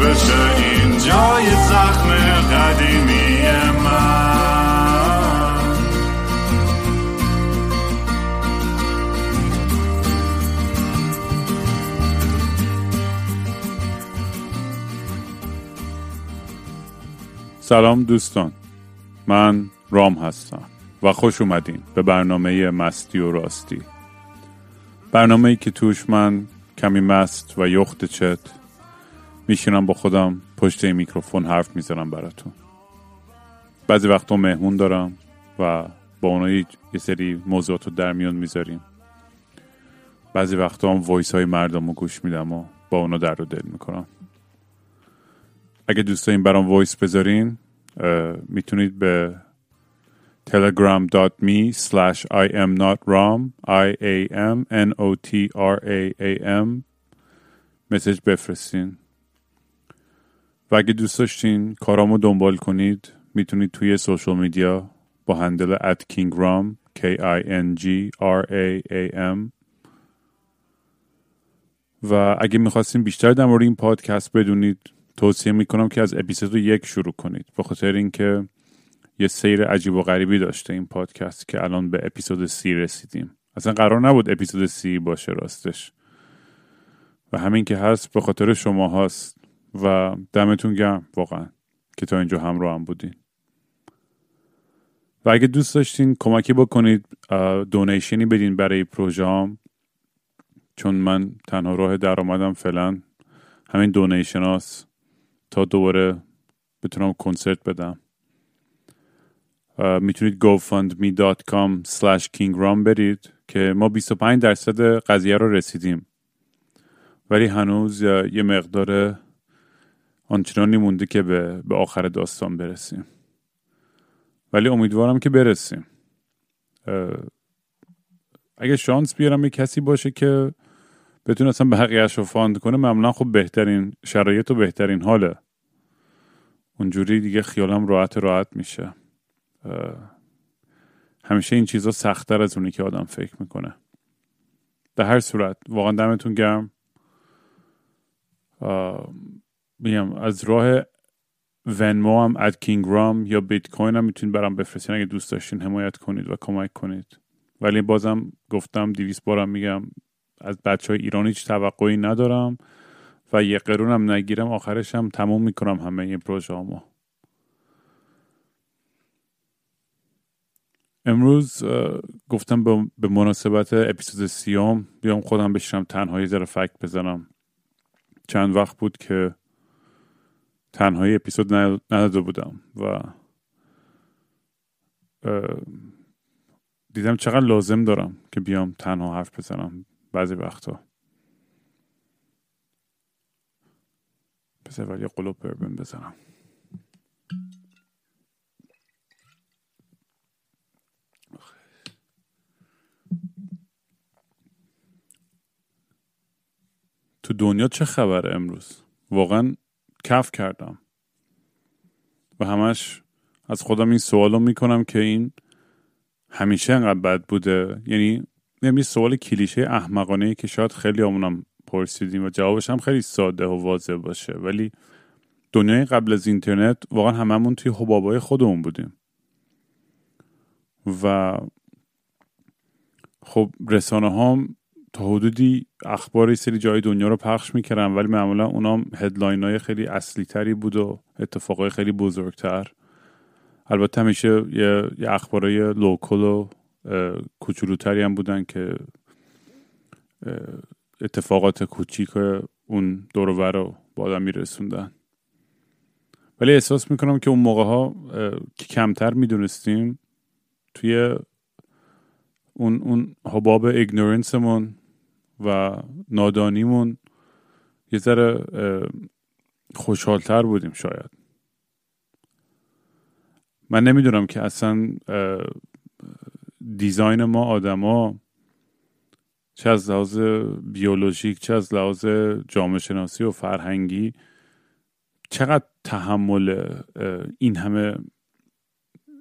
بشه این جای زخم قدیمی من. سلام دوستان. من رام هستم و خوش اومدین به برنامه مستی و راستی. برنامه ای که توش من کمی مست و یخده چت میشینم با خودم پشت این میکروفون حرف می‌زنم براتون. بعضی وقتا مهمون دارم و با اونا یه سری موضوعات رو در میان می‌ذاریم. بعضی وقتا هم voice های مردم رو گوش میدم و با اونا درد و دل می‌کنم. اگه دوست برام voice بذارین می‌تونید به telegram.me slash I am not Ram I A M N O T R A A M مسیج بفرستین. و اگه دوست داشتین کارامو دنبال کنید می‌تونید توی سوشال میدیا با هندل at kingram K I N G R A A M. و اگه می‌خواستین بیشتر در مورد این پادکست بدونید توصیه می‌کنم که از اپیزود یک شروع کنید. به خاطر اینکه یه سیر عجیب و غریبی داشته این پادکست که الان به اپیزود سی رسیدیم. اصلا قرار نبود اپیزود سی باشه راستش. و همین که هست به خاطر شما هست و دمتون گرم واقعا که تا اینجا همراه هم بودین. و اگه دوست داشتین کمکی بکنید دونیشنی بدین برای پروژه چون من تنها راه درآمدم فعلا همین دونیشن هاست. تا دوباره بتونم کنسرت بدم. می‌تونید gofundme.com slash kingram برید که ما 25 درصد قضیه رو رسیدیم. ولی هنوز یه مقدار آنچنانی مونده که به, به آخر داستان برسیم. ولی امیدوارم که برسیم. اگه شانس بیارم یه کسی باشه که بتونه اصلا بقیهش رو fund کنه معمولا خب بهترین شرایط و بهترین حاله. اونجوری دیگه خیالم راحت راحت میشه. همیشه این چیزا سختتر از اونی که آدم فکر می‌کنه. به هر صورت واقعا دمتون گرم. میگم از راه Venmo هم at KingRaam یا بیت کوین هم می‌تونید برام بفرستین. اگه دوست داشتین حمایت کنید و کمک کنید. ولی بازم گفتم دیویس بارم میگم از بچه های ایران هیچ توقعی ندارم و یه قرونم نگیرم آخرش هم تموم می‌کنم همه این پروژه همو. امروز گفتم به مناسبت اپیزود سیام بیام خودم بشینم تنهایی ذره فکت بزنم. چند وقت بود که تنهایی اپیزود نداده بودم و دیدم چقدر لازم دارم که بیام تنها حرف بزنم بعضی وقتا. بذار ولی قلوب بربن بزنم. تو دنیا چه خبره امروز؟ واقعا کف کردم. و همش از خودم این سوال رو می‌کنم که این همیشه انقدر بد بوده؟ یعنی یعنی سوال کلیشه احمقانه که شاید خیلی همونم پرسیدیم و جوابش هم خیلی ساده و واضح باشه. ولی دنیای قبل از اینترنت واقعا هممون توی حبابای خودمون بودیم. و خب رسانه ها تا حدودی اخبار سری جای دنیا رو پخش می‌کردن ولی معمولا اونا هدلاین های خیلی اصلی تری بود و اتفاقای خیلی بزرگتر. البته همیشه یه, یه اخبارای لوکل و کوچولوتری هم بودن که اتفاقات کوچیک اون دور رو با آدم میرسوندن. ولی احساس می‌کنم که اون موقع ها که کمتر می‌دونستیم توی اون اون حباب ایگنورنسمون و نادانیمون یه ذره خوشحالتر بودیم شاید. من نمی‌دونم که اصلا design ما آدما چه از لحاظ بیولوژیک چه از لحاظ جامعه شناسی و فرهنگی چقدر تحمل این همه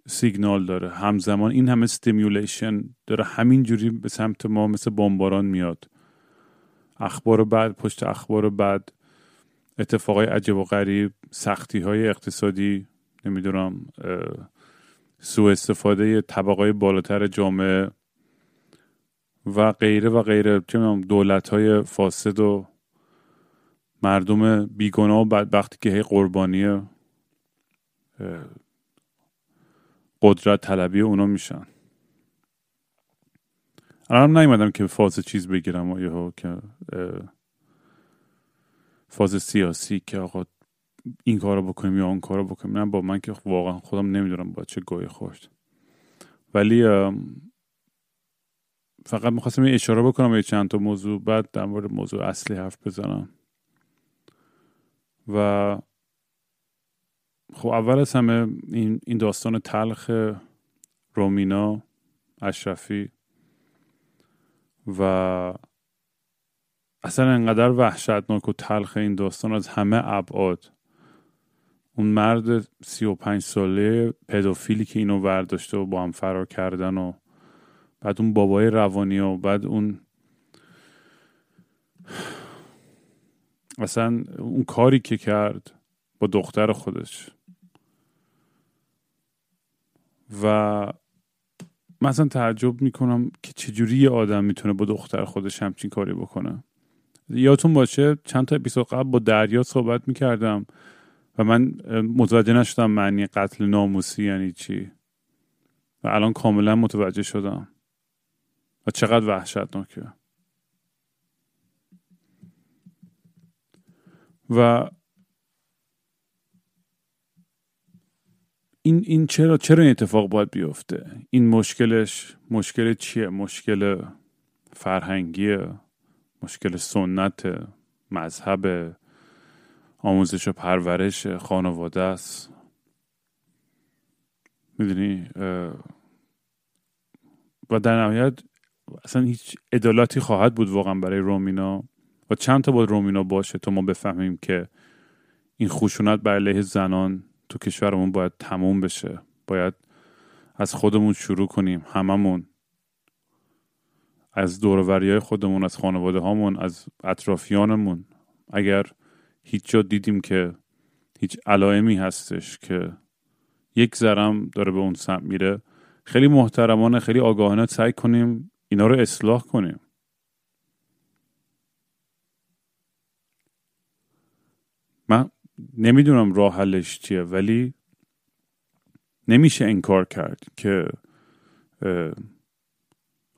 سیگنال داره. همزمان این همه stimulation داره. همینجوری به سمت ما مثل بمباران میاد. اخبار بعد پشت اخبار بعد اتفاقای عجب و غریب سختی های اقتصادی نمی‌دونم سوء استفاده طبقای بالاتر جامعه و غیره و غیره. چه دولت های فاسد و مردم بیگناه و بدبختی که هی قربانی قدرت طلبی اونا میشن. الان نیومدم که فاز چیز بگیرم و یهو که فاز سیاسی که آقا این کارو بکنیم یا اون کارو بکنیم. نه با من که واقعا خودم نمی‌دونم با چه گوی خوش ولی فقط می‌خواستم یه اشاره بکنم یه چند تا موضوع بعد در مورد موضوع اصلی حرف بزنم. و خب اول از همه این داستان تلخ رومینا اشرفی و اصلا انقدر وحشتناک و تلخ این داستان از همه ابعاد. اون مرد سی و پنج ساله پدوفیلی که اینو ورداشته و با هم فرار کردن و بعد اون بابای روانی و بعد اون اصلا اون کاری که کرد با دختر خودش. و مثلا تعجب می‌کنم که چجوری یه آدم می‌تونه با دختر خودش همچین کاری بکنه. یادتون باشه چند تا اپیزود قبل با دریا صحبت می‌کردم و من متوجه نشدم معنی قتل ناموسی یعنی چی. و الان کاملا متوجه شدم. و چقدر وحشتناکه. و این این چرا چرا این اتفاق باید بیفته؟ این مشکلش مشکل چیه؟ مشکل فرهنگی مشکل سنت مذهب آموزش و پرورش خانواده است؟ می‌دونی و در نهایت اصلا هیچ عدالتی خواهد بود واقعا برای رومینا. و چند تا باید رومینا باشه تا ما بفهمیم که این خشونت بر علیه زنان تو کشورمون باید تموم بشه. باید از خودمون شروع کنیم. هممون. از دوروری خودمون از خانواده هامون از اطرافیانمون. اگر هیچ جا دیدیم که هیچ علائمی هستش که یک ذرم داره به اون سمت میره خیلی محترمانه خیلی آگاهانه سعی کنیم اینا رو اصلاح کنیم. من نمی‌دونم راه حلش چیه ولی نمیشه انکار کرد که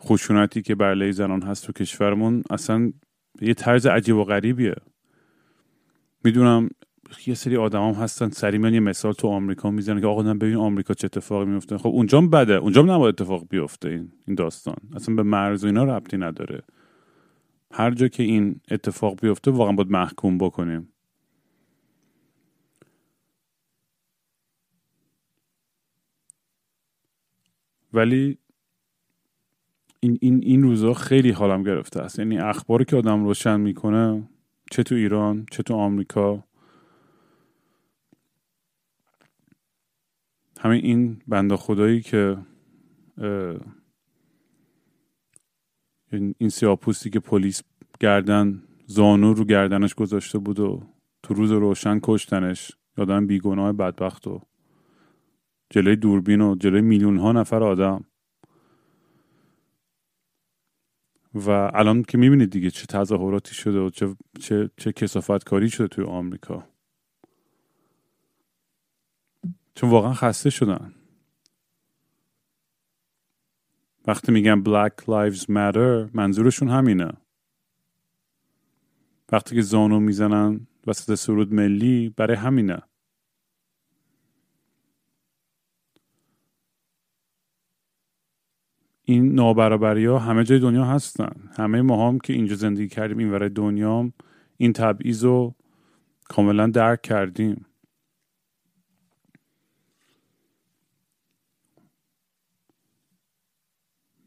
خشونتی که بر علیه زنان هست تو کشورمون اصلا یه طرز عجیب و غریبیه. می‌دونم یه سری آدم هم هستن سری یه مثال تو آمریکا می‌زنن که آقا ببین آمریکا چه اتفاقی میفته خب اونجا بده اونجا نباید اتفاق بیفته این این داستان. اصلا به مرز و اینا ربطی نداره. هر جا که این اتفاق بیفته واقعا باید محکوم بکنیم. ولی این, این, این روزا خیلی حالم گرفته است. یعنی اخباری که آدم روشن می‌کنه چه تو ایران چه تو آمریکا همین این بنده خدایی که این سیاپوستی که پلیس گردن زانو رو گردنش گذاشته بود و تو روز روشن کشتنش. یادم بیگناه بدبخت و جلوی دوربین و جلوی میلیون ها نفر آدم. و الان که می‌بینید دیگه چه تظاهراتی شده و چه, چه, چه کسافت کاری شده توی آمریکا. چون واقعا خسته شدن. وقتی میگن Black Lives Matter منظورشون همینه. وقتی که زانو می‌زنن وسط سرود ملی برای همینه. این نابرابری ها همه جای دنیا هستن. همه ما هم که اینجا زندگی کردیم این ورای دنیا این تبعیض رو کاملا درک کردیم.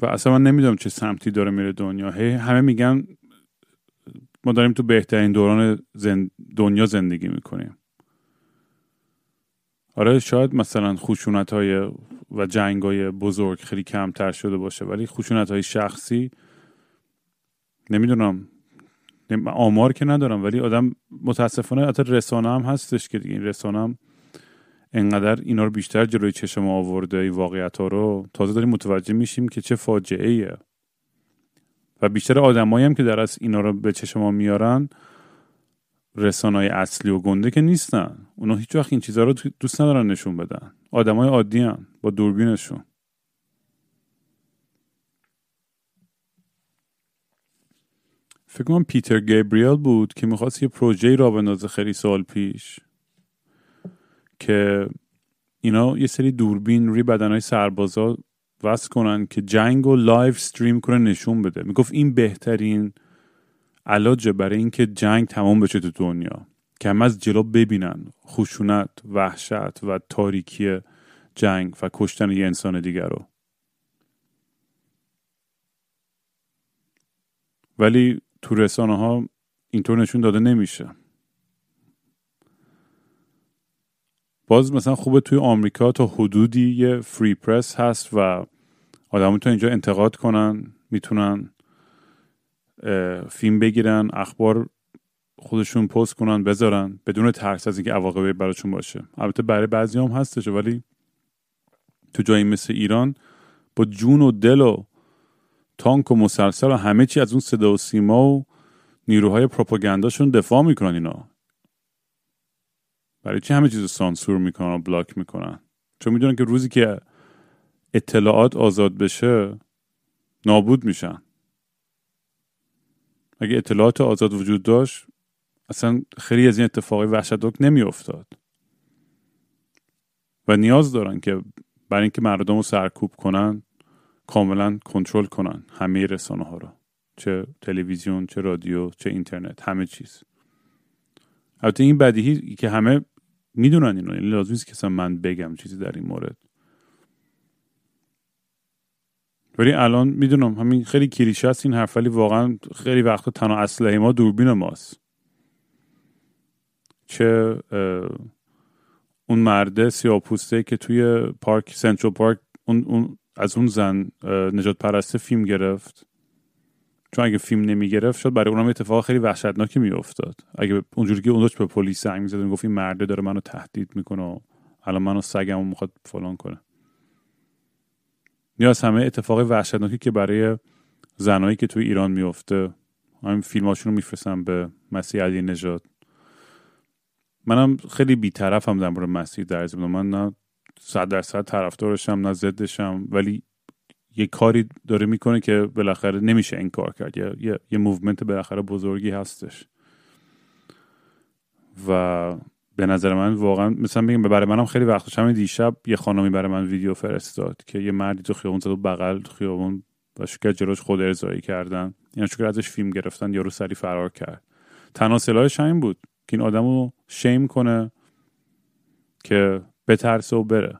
و اصلا من نمی‌دونم چه سمتی داره میره دنیا. هی همه میگن ما داریم تو بهترین دوران دنیا زندگی می‌کنیم. آره شاید مثلا خشونت های و جنگ های بزرگ خیلی کمتر شده باشه ولی خشونت های شخصی نمی‌دونم. آمار که ندارم ولی آدم متاسفانه حتی رسانه هم هستش که دیگه این رسانه هم انقدر اینا رو بیشتر جلوی چشم آورده این واقعیت ها رو. تازه داریم متوجه میشیم که چه فاجعه ایه و بیشتر آدمایی هم که در از اینا رو به چشم ما میارن رسانای اصلی و گنده که نیستن. اونا هیچ وقت این چیزها رو دوست ندارن نشون بدن. آدمای عادی هم با دوربینشون. فکر کنم پیتر گیبریل بود که می‌خواست یه پروژه را بندازه خیلی سال پیش که اینا یه سری دوربین روی بدنهای سربازا وصل کنن که جنگ و live stream کنه نشون بده. می‌گفت این بهترین علاجه برای اینکه جنگ تمام بشه تو دنیا. که هم از جلو ببینن خشونت وحشت و تاریکی جنگ و کشتن یه انسان دیگر رو. ولی تو رسانه ها اینطور نشون داده نمیشه. باز مثلا خوبه توی آمریکا تا حدودی یه فری پرس هست و آدم می‌تونن اینجا انتقاد کنن می‌تونن فیلم بگیرن اخبار خودشون پست کنن بذارن بدون ترس از اینکه عواقبی براشون باشه. البته برای بعضی هم هستش ولی تو جایی مثل ایران با جون و دل و تانک و مسلسل و همه چی از اون صدا و سیما و نیروهای پروپاگانداشون دفاع می‌کنن اینا. برای چی همه چیز سانسور می‌کنن و بلاک می‌کنن؟ چون می‌دونن که روزی که اطلاعات آزاد بشه نابود میشن. اگه اطلاعات آزاد وجود داشت اصلا خیلی از این اتفاقی وحشتناک نمیافتاد. و نیاز دارن که برای اینکه مردم رو سرکوب کنن کاملا کنترل کنن همه رسانه ها رو. چه تلویزیون چه رادیو چه اینترنت همه چیز. البته این بدیهی که همه می‌دونن اینو یعنی لازم نیست که من بگم چیزی در این مورد. ولی الان می‌دونم همین خیلی کلیشه است این حرف ولی واقعا خیلی وقتا تنها اسلحه ما دوربین ماست. چه اون مرده سیاپوسته که توی پارک سنترال پارک اون, اون از اون زن نجات پرسته فیلم گرفت. چون اگه فیلم نمی گرفت شد برای اونم اتفاق خیلی وحشتناکی می افتاد اگه اونجوری که اون به پلیس زنگ می‌زد گفت این مرده داره منو تهدید می‌کنه و الان منو سگمو می‌خواد فلان کنه. یا از همه اتفاق وحشتناکی که برای زنایی که توی ایران میفته همین فیلماشون رو میفرستم به مسیح علی نژاد. منم خیلی بیطرفم در مورد مسیح در من نه صد درصد طرفدارشم نه ضدشم ولی یه کاری داره می‌کنه که بالاخره نمیشه این کار کرد. یه, یه, یه movement بالاخره بزرگی هستش. و به نظر من واقعا مثلا بگم برای منم خیلی وقت همین دیشب یه خانمی برای من ویدیو فرستاد که یه مردی تو خیابون زد و بغل خیابون و شروع کرد جلوش خود ارضایی کردن. یعنی شروع کرد ازش فیلم گرفتن یارو سری فرار کرد. تنها سلاحش همین بود که این آدم رو shame کنه که بترسه و بره.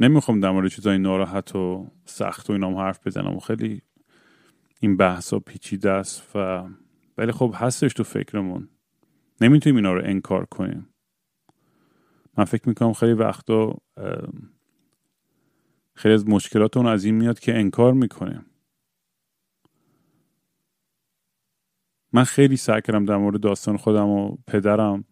نمی‌خوام در مورد چیزای ناراحت و سخت و اینام حرف بزنم و خیلی این بحث ها پیچیده است و ولی خب هستش تو فکرمون. نمی‌تونیم اینا رو انکار کنیم. من فکر می‌کنم خیلی وقتا خیلی از مشکلات اون از این میاد که انکار می‌کنیم. من خیلی سعی کردم در مورد داستان خودم و پدرم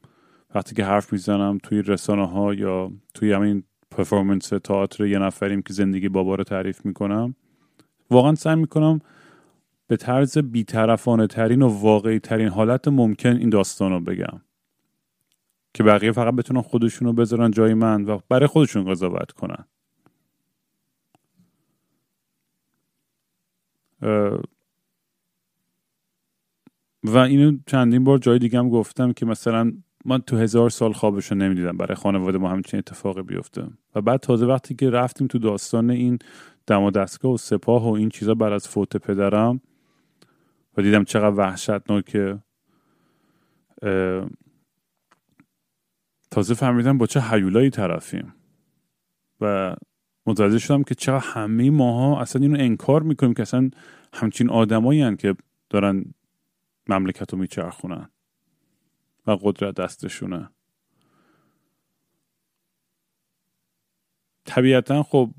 وقتی که حرف می‌زنم توی رسانه ها یا توی همین پرفورمنس تئاتر یه نفریم که زندگی بابا رو تعریف می‌کنم واقعا سعی می‌کنم به طرز بیطرفانه ترین و واقعی ترین حالت ممکن این داستان رو بگم. که بقیه فقط بتونن خودشون رو بذارن جای من و برای خودشون قضاوت کنن. و اینو چندین بار جای دیگه هم گفتم که مثلا من تو هزار سال خوابش رو نمی‌دیدم برای خانواده ما همچین اتفاقی بیفته. و بعد تازه وقتی که رفتیم تو داستان این دم و دستگاه و سپاه و این چیزا بعد از فوت پدرم و دیدم چقدر وحشتناکه تازه فهمیدم با چه حیولایی طرفیم. و متوجه شدم که چقدر همه ماها اصلا اینو انکار می‌کنیم که اصلا همچین آدمایی که دارن مملکت رو میچرخونن و قدرت دستشونه. طبیعتا خب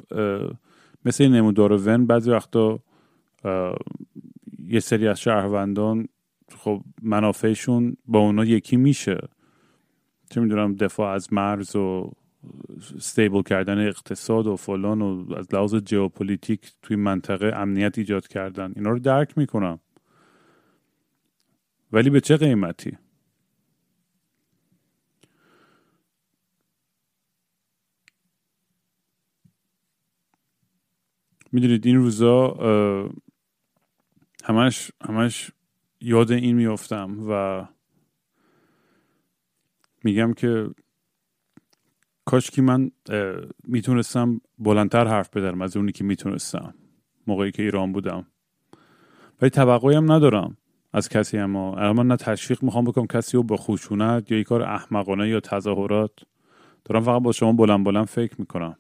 مثل نمودار ون بعضی وقتا یه سری از شهروندان خب منافعشون با اونا یکی میشه. چه می‌دونم دفاع از مرز و ستیبل کردن اقتصاد و فلان و از لحاظ جیوپولیتیک توی منطقه امنیت ایجاد کردن. اینا رو درک می‌کنم. ولی به چه قیمتی؟ می‌دونید این روزا همش همش یاد این میافتم و میگم که کاش که من می‌تونستم بلندتر حرف بدارم از اونی که می‌تونستم موقعی که ایران بودم. ولی توقعی هم ندارم از کسی اما اما نه تشویق می‌خوام بکنم کسی رو با خشونت یا یک کار احمقانه یا تظاهرات. دارم فقط با شما بلند بلند فکر می‌کنم.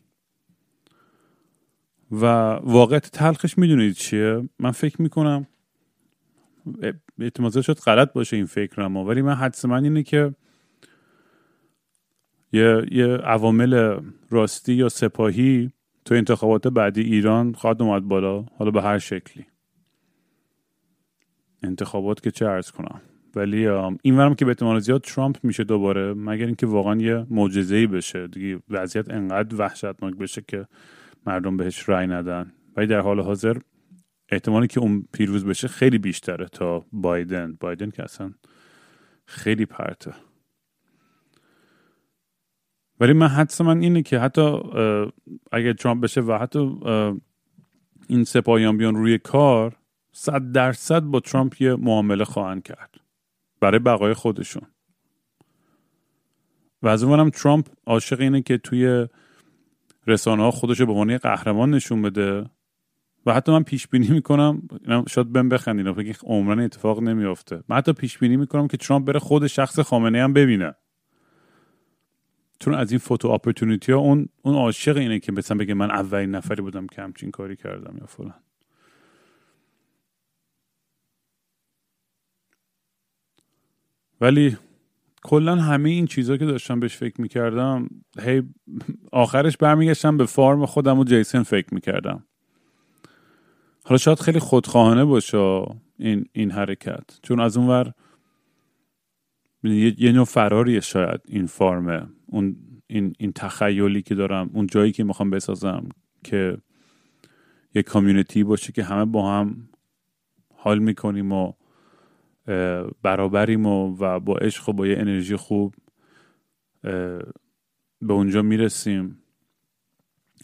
و واقعیت تلخش می‌دونید چیه؟ من فکر می‌کنم احتمال شد غلط باشه این فکرم ولی من حدس من اینه که یه, یه عوامل راستی یا سپاهی تو انتخابات بعدی ایران خواهد اومد بالا حالا به هر شکلی. انتخابات که چه ارز کنم. ولی این ورم که به احتمال زیاد ترامپ میشه دوباره مگر اینکه واقعا یه معجزه ای بشه. دیگه وضعیت انقدر وحشتناک بشه که مردم بهش رأی ندن. ولی در حال حاضر احتمالی که اون پیروز بشه خیلی بیشتره تا بایدن. بایدن که اصلا خیلی پرته. ولی من حدس من اینه که حتی اگر ترامپ بشه و حتی این سپاهیان بیان روی کار صد درصد با ترامپ یه معامله خواهند کرد. برای بقای خودشون. و از اونم ترامپ عاشق اینه که توی رسانه ها خودش به عنوان قهرمان نشون بده. و حتی من پیش بینی می‌کنم شاید بهم بخندین فکر عمرن اتفاق نمیافته. من حتی پیش بینی می‌کنم که ترامپ بره خود شخص خامنه هم ببینه. چون از این فوتو اپورتونیتی ها اون اون عاشق اینه که مثلا بگه من اولین نفری بودم که همچین کاری کردم یا فلان. ولی کلا همه این چیزها که داشتم بهش فکر می‌کردم هی آخرش برمیگشتم به فارم خودم و جیسن فکر می‌کردم. حالا شاید خیلی خودخواهانه باشه این, این حرکت. چون از اونور یه, یه نوع فراریه شاید این فارمه اون این, این تخیلی که دارم اون جایی که می‌خوام بسازم که یه کامیونیتی باشه که همه با هم حال می‌کنیم و برابریم و, و با عشق و با یه انرژی خوب به اونجا می‌رسیم.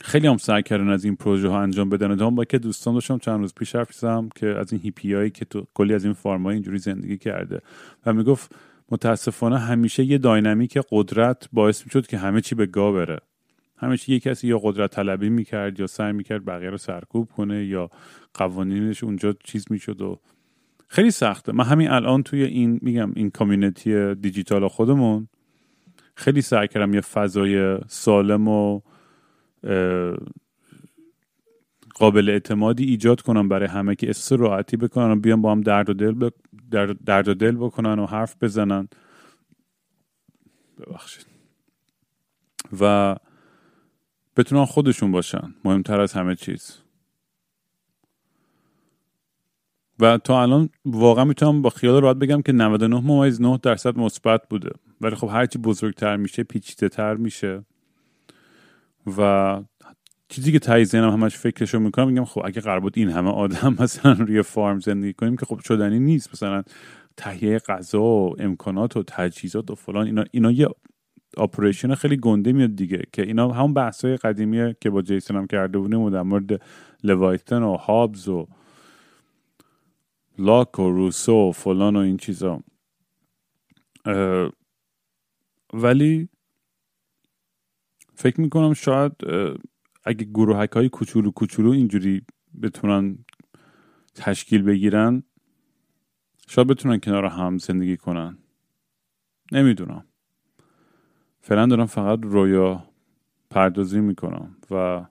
خیلی هم سعی کردن از این پروژه ها انجام بدن. هم با که دوستان داشتم چند روز پیش حرف که از این هیپی هایی که تو کلی از این فارمای اینجوری زندگی کرده. و می‌گفت متاسفانه همیشه یه داینامیک قدرت باعث می‌شد که همه چی به گا بره. چی یه کسی یا قدرت طلبی می‌کرد یا سعی می‌کرد بقیه رو سرکوب کنه یا قوانینش اونجا چیز می‌شد و خیلی سخته. من همین الان توی این میگم این کامیونیتی دیجیتال خودمون خیلی سعی کردم یه فضای سالم و قابل اعتمادی ایجاد کنم برای همه که احساس راحتی بکنن و بیان با هم درد و دل, درد و دل بکنن و حرف بزنن. ببخشید. و بتونن خودشون باشن. مهمتر از همه چیز. و تا الان واقعا می‌تونم با خیال راحت بگم که 99 ممیز 9 درصد مثبت بوده. ولی خب هرچی بزرگتر میشه پیچیده تر میشه. و چیزی که ته ذهنم همش فکرشو می‌کنم میگم خب اگه قرار بود این همه آدم مثلا روی farm زندگی کنیم که خب شدنی نیست. مثلا تهیه غذا و امکانات و تجهیزات و فلان اینا اینا یه operation خیلی گنده میاد دیگه که اینا همون بحثای قدیمیه که با جیسون هم کرده بودیم و در مورد Leviathan و هابز و لاک و روسو و فلان و این چیزا. ولی فکر می‌کنم شاید اگه گروهک های کوچولو کوچولو اینجوری بتونن تشکیل بگیرن شاید بتونن کنار هم زندگی کنن. نمی‌دونم. فعلا دارم فقط رویا پردازی می‌کنم و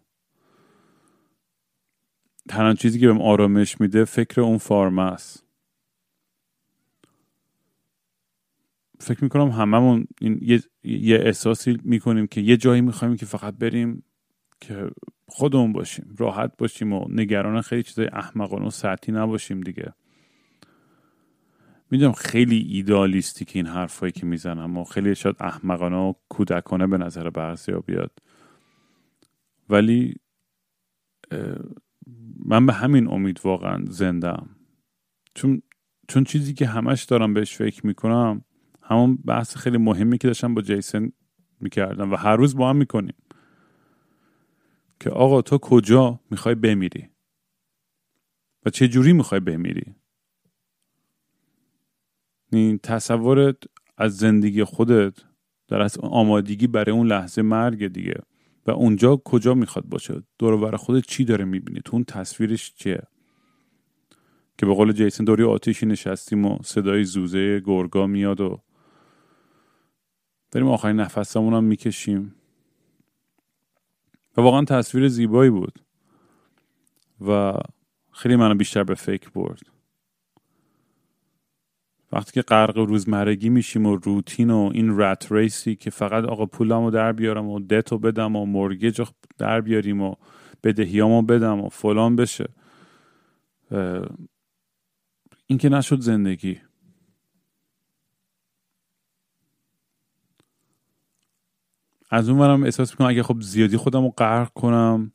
تنها چیزی که بهم آرامش میده فکر اون فارمه است. فکر می‌کنم هممون این یه, یه احساسی می‌کنیم که یه جایی می‌خوایم که فقط بریم که خودمون باشیم راحت باشیم و نگران خیلی چیزای احمقانه و سطحی نباشیم دیگه. می‌دونم خیلی ایدالیستی که این حرفایی که می‌زنم و خیلی شاید احمقانه و کودکانه به نظر بعضی بیاد. ولی من به همین امید واقعا زندم چون چون چیزی که همش دارم بهش فکر می‌کنم همون بحث خیلی مهمی که داشتم با جیسن می‌کردم و هر روز با هم می‌کنیم. که آقا تو کجا می‌خوای بمیری؟ و چه جوری می‌خوای بمیری؟ این تصورت از زندگی خودت در از آمادگی برای اون لحظه مرگ دیگه. و اونجا کجا می‌خواد باشه؟ دور بر خودت چی داره می‌بینی؟ تو اون تصویرش چیه؟ که به قول جیسن دوری آتیشی نشستیم و صدای زوزه گرگا میاد و داریم آخرین نفسمون هم می‌کشیم. و واقعا تصویر زیبایی بود. و خیلی منو بیشتر به فکر برد. وقتی که غرق روزمرگی میشیم و روتین و این رت ریسی که فقط آقا پولامو در بیارم و دتو بدم و مرگج در بیاریم و بدهیامو بدم و فلان بشه این که نشد زندگی. از اون برم احساس می‌کنم اگه خب زیادی خودم رو غرق کنم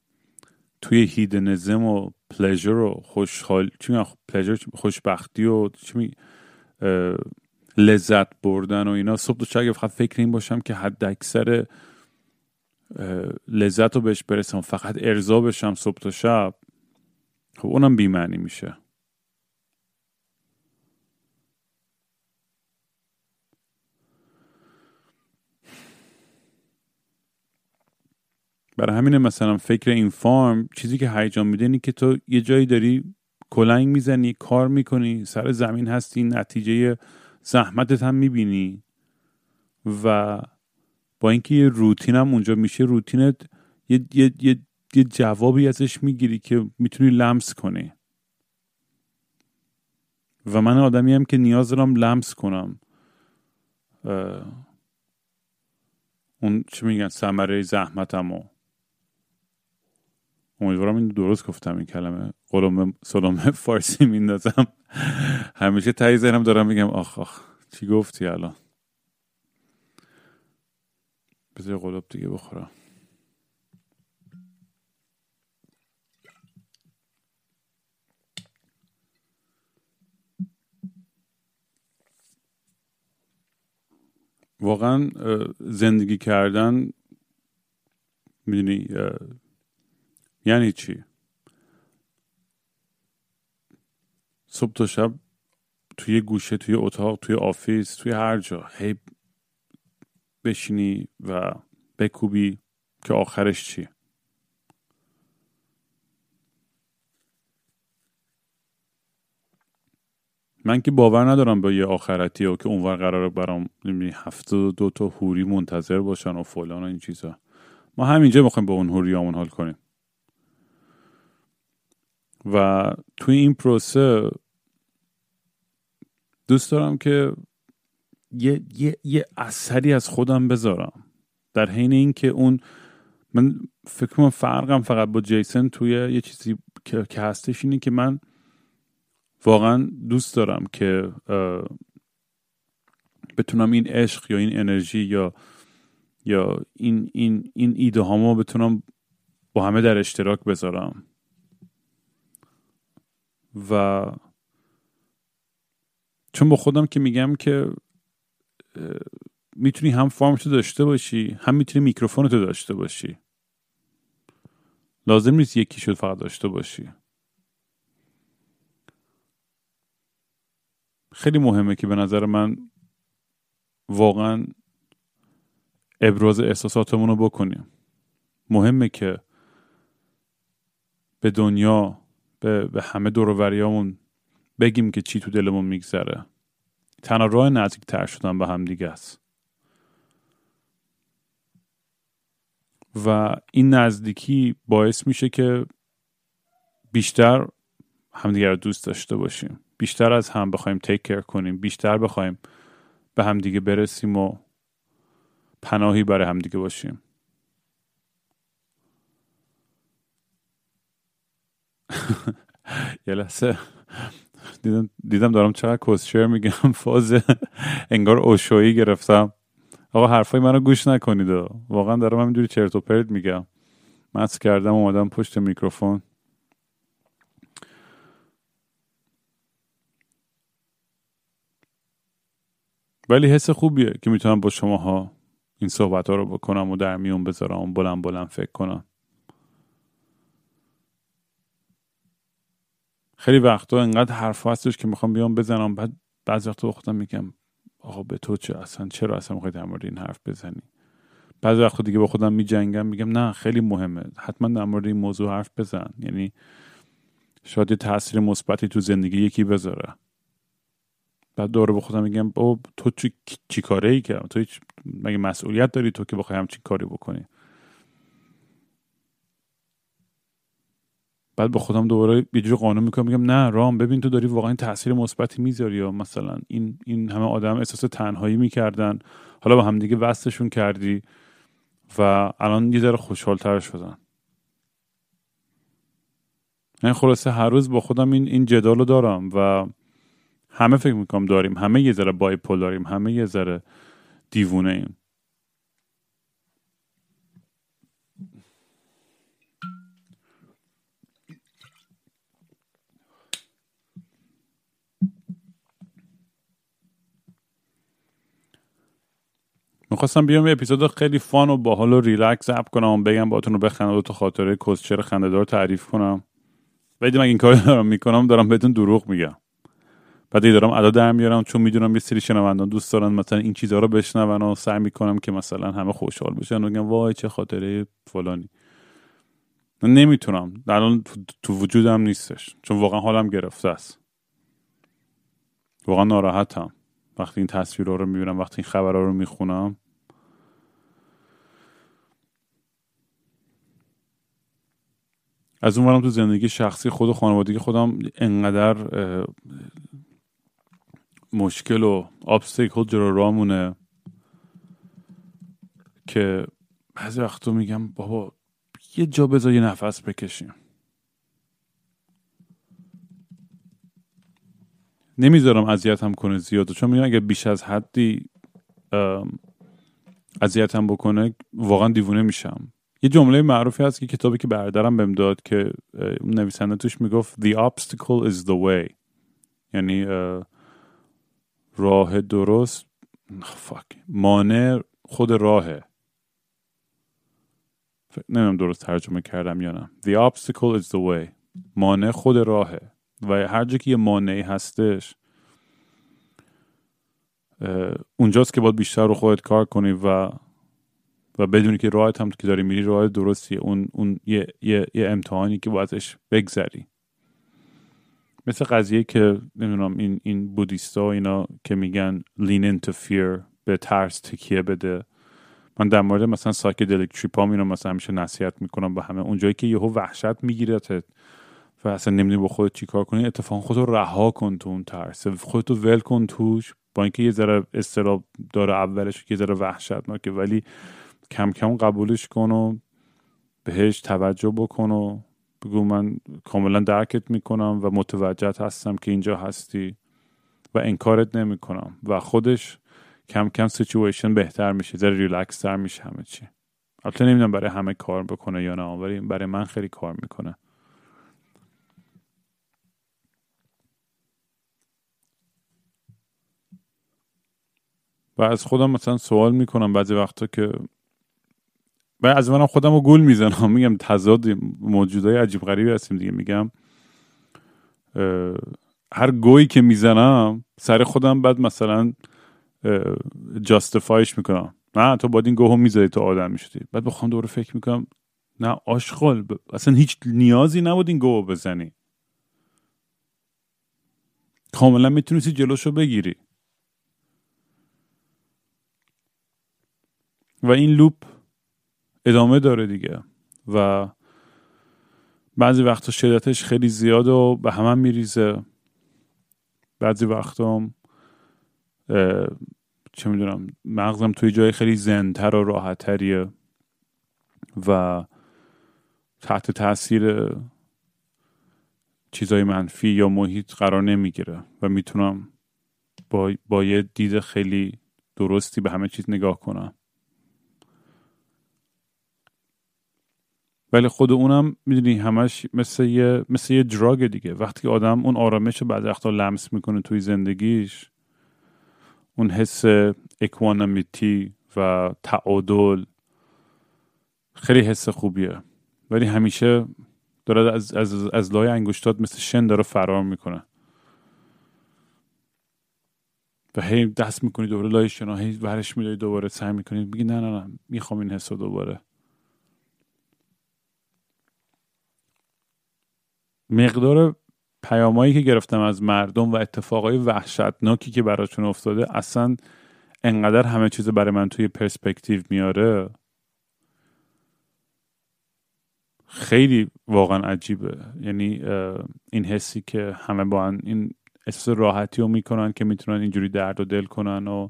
توی هیدنزم و پلژر و خوشحال چی پلژر خوشبختی و چی لذت بردن و اینا. صبح تو اگه فقط فکر این باشم که حد اکثر لذت رو بهش برسم فقط ارضا بشم صبح تا شب خب اونم بیمعنی میشه. برای همین مثلا فکر این فارم چیزی که هیجان میده اینه که تو یه جایی داری کلنگ می‌زنی کار می‌کنی سر زمین هستی نتیجه زحمتت هم می‌بینی. و با اینکه یه روتین هم اونجا میشه روتینت یه, یه،, یه،, یه جوابی ازش می‌گیری که می‌تونی لمس کنی. و من آدمی هم که نیاز دارم لمس کنم. اون چی میگن ثمره زحمتمو. امیدوارم این درست گفتم این کلمه. قلم سلمه فارسی میندازم. همیشه تایی ذهنم دارم میگم آخ آخ چی گفتی الان؟ بذار قلوب دیگه بخورم. واقعا زندگی کردن می‌دونی یعنی چی؟ صبح تا شب توی گوشه توی اتاق توی آفیس توی هر جا. هی بشینی و بکوبی که آخرش چی من که باور ندارم با یه آخرتی و که اونور قراره برام هفته دو تا هوری منتظر باشن و فلان و این چیزا. ما همینجا می‌خوایم با اون هوری حال کنیم. و توی این پروسه دوست دارم که یه, یه،, یه اثری از خودم بذارم. در حین اینکه اون من فکر کنم فرقم فقط با جیسن توی یه چیزی که, هستش اینه که من واقعا دوست دارم که بتونم این عشق یا این انرژی یا یا این این این ایده هامو بتونم با همه در اشتراک بذارم. و چون با خودم که میگم که می‌تونی هم فارمتو داشته باشی هم می‌تونی میکروفونتو داشته باشی. لازم نیست یکی شد فقط داشته باشی. خیلی مهمه که به نظر من واقعا ابراز احساساتمون رو بکنیم. مهمه که به دنیا به, به همه دوروریامون بگیم که چی تو دلمون میگذره. تنها راه نزدیک تر شدن به هم دیگه است. و این نزدیکی باعث میشه که بیشتر همدیگه رو دوست داشته باشیم. بیشتر از هم بخوایم تیک کر کنیم. بیشتر بخوایم به همدیگه برسیم و پناهی برای همدیگه باشیم. یه لحظه. دیدم, دیدم دارم چقدر کسشر میگم. فاز انگار اوشویی گرفتم. آقا حرفای منو گوش نکنید. و واقعا دارم همینجوری چرت و پرت میگم. مس کردم اومدم پشت میکروفون. ولی حس خوبیه که می‌تونم با شماها این صحبت ها رو بکنم و در میون بذارم و بلند بلند فکر کنم. خیلی وقتا انقدر حرف هستش که می‌خوام بیام بزنم بعد بعضی وقتا خودم میگم آقا به تو چه اصلا چرا اصلا می‌خوای در مورد این حرف بزنی؟ بعضی وقتا دیگه با خودم میجنگم میگم نه خیلی مهمه حتما در مورد این موضوع حرف بزن. یعنی شاید یه تاثیر مثبتی تو زندگی یکی بذاره. بعد دوره به خودم میگم بابا تو چی, چی کاره ای که تو مگه مسئولیت داری تو که بخوای همچین کاری بکنی؟ بعد با خودم دوباره یه جور قانون می‌کنم میگم نه رام ببین تو داری واقعا تاثیر مثبتی می‌ذاری یا مثلا این این همه آدم احساس تنهایی می‌کردن. حالا با همدیگه وصلشون کردی و الان یه ذره خوشحالتر شدن. این خلاصه هر روز با خودم این این جدال رو دارم و همه فکر می‌کنم داریم. همه یه ذره داریم همه یه ذره دیوونه ایم. می‌خواستم بیام یه اپیزود خیلی fun و باحال و relax up کنم بگم باهاتون و بخندم دو تا خاطره کسشر خندهدار تعریف کنم. ولی من این کار دارم می‌کنم دارم بهتون دروغ میگم. بعد دارم ادا در میارم چون می‌دونم یه سری شنوندان دوست دارن مثلا این چیزها رو بشنون و سعی می‌کنم که مثلا همه خوشحال بشن و بگم وای چه خاطره فلانی. نمی‌تونم. الان تو وجودم نیستش. چون واقعا حالم گرفته است. واقعا ناراحتم. وقتی این تصویرها رو می‌بینم وقتی این خبرها رو می‌خونم. از اون تو زندگی شخصی خود و خانوادگی خودم انقدر مشکل و آبستیکل جلو رامونه که بعضی وقتا میگم بابا یه جا بذار یه نفس بکشیم. نمی‌ذارم اذیتم کنه زیاد چون میگم اگه بیش از حدی اذیتم بکنه واقعا دیوونه میشم. یه جمله معروفی هست که کتابی که برادرم بهم داد که نویسنده توش می‌گفت the obstacle is the way. یعنی راه درست مانع خود راهه. نمی‌دونم درست ترجمه کردم یا نه. The obstacle is the way. مانع خود راهه. و هر جا که یه مانعی هستش اونجاست که باید بیشتر رو خودت کار کنی و و بدونی که راهت هم که داری میری راه درستیه. اون, اون یه, یه, یه امتحانی که بایدش بگذری. مثل قضیه که نمی‌دونم این این بودیستا اینا که میگن lean into fear به ترس تکیه بده. من در مورد مثلا سایکدلیک تریپام اینو مثلا همیشه نصیحت می‌کنم به همه. اونجایی که یهو وحشت میگیرتت. و اصلا نمی‌دونی با خودت چیکار کنی. اتفاقا خودت رو رها کن تو اون ترس. خودت رو ول کن توش. با اینکه یه ذره استراب داره اولش یه ذره وحشتناکه ولی کم کم قبولش کن و بهش توجه بکن و بگو من کاملا درکت می‌کنم و متوجهت هستم که اینجا هستی و انکارت نمی‌کنم و خودش کم کم سیچویشن بهتر میشه ذره ریلکس تر میشه همه چی. البته نمی‌دونم برای همه کار بکنه یا نه ولی برای من خیلی کار می‌کنه. و از خودم مثلا سوال می‌کنم بعضی وقتا که و از منم خودم رو گول می‌زنم. میگم تضاد موجودای عجیب غریبی هستیم دیگه. میگم هر گویی که می‌زنم سر خودم بعد مثلا جاستفایش می‌کنم. نه تو باید این گوه می‌ذاری تو آدم می‌شدی. بعد بخوام دوره فکر می‌کنم نه آشغال اصلا هیچ نیازی نبود این گوه بزنی. کاملا می‌تونستی جلوشو بگیری. و این لوپ ادامه داره دیگه. و بعضی وقتا شدتش خیلی زیاد و به همه میریزه. بعضی وقتا چه می‌دونم مغزم توی جای خیلی زنتر و راحتتریه و تحت تاثیر چیزای منفی یا محیط قرار نمی‌گیره و می‌تونم با, با یه دید خیلی درستی به همه چیز نگاه کنم. ولی خود اونم می‌دونی همش مثل یه مثل یه دراگ دیگه. وقتی آدم اون آرامش بعد وقتا لمس می‌کنه توی زندگیش اون حس اکوانامیتی و تعادل خیلی حس خوبیه. ولی همیشه داره از, از, از لای انگشتات مثل شن داره فرار می‌کنه. و هی دست می‌کنی دوباره لای شنا هی ورش میداری دوباره سعی می‌کنی بگی نه نه نه می‌خوام این حس دوباره. مقدار پیامایی که گرفتم از مردم و اتفاقای وحشتناکی که براشون افتاده اصلا انقدر همه چیز برای من توی پرسپکتیو میاره. خیلی واقعا عجیبه. یعنی این حسی که همه با این احساس راحتی رو می‌کنن که می‌تونن اینجوری درد و دل کنن و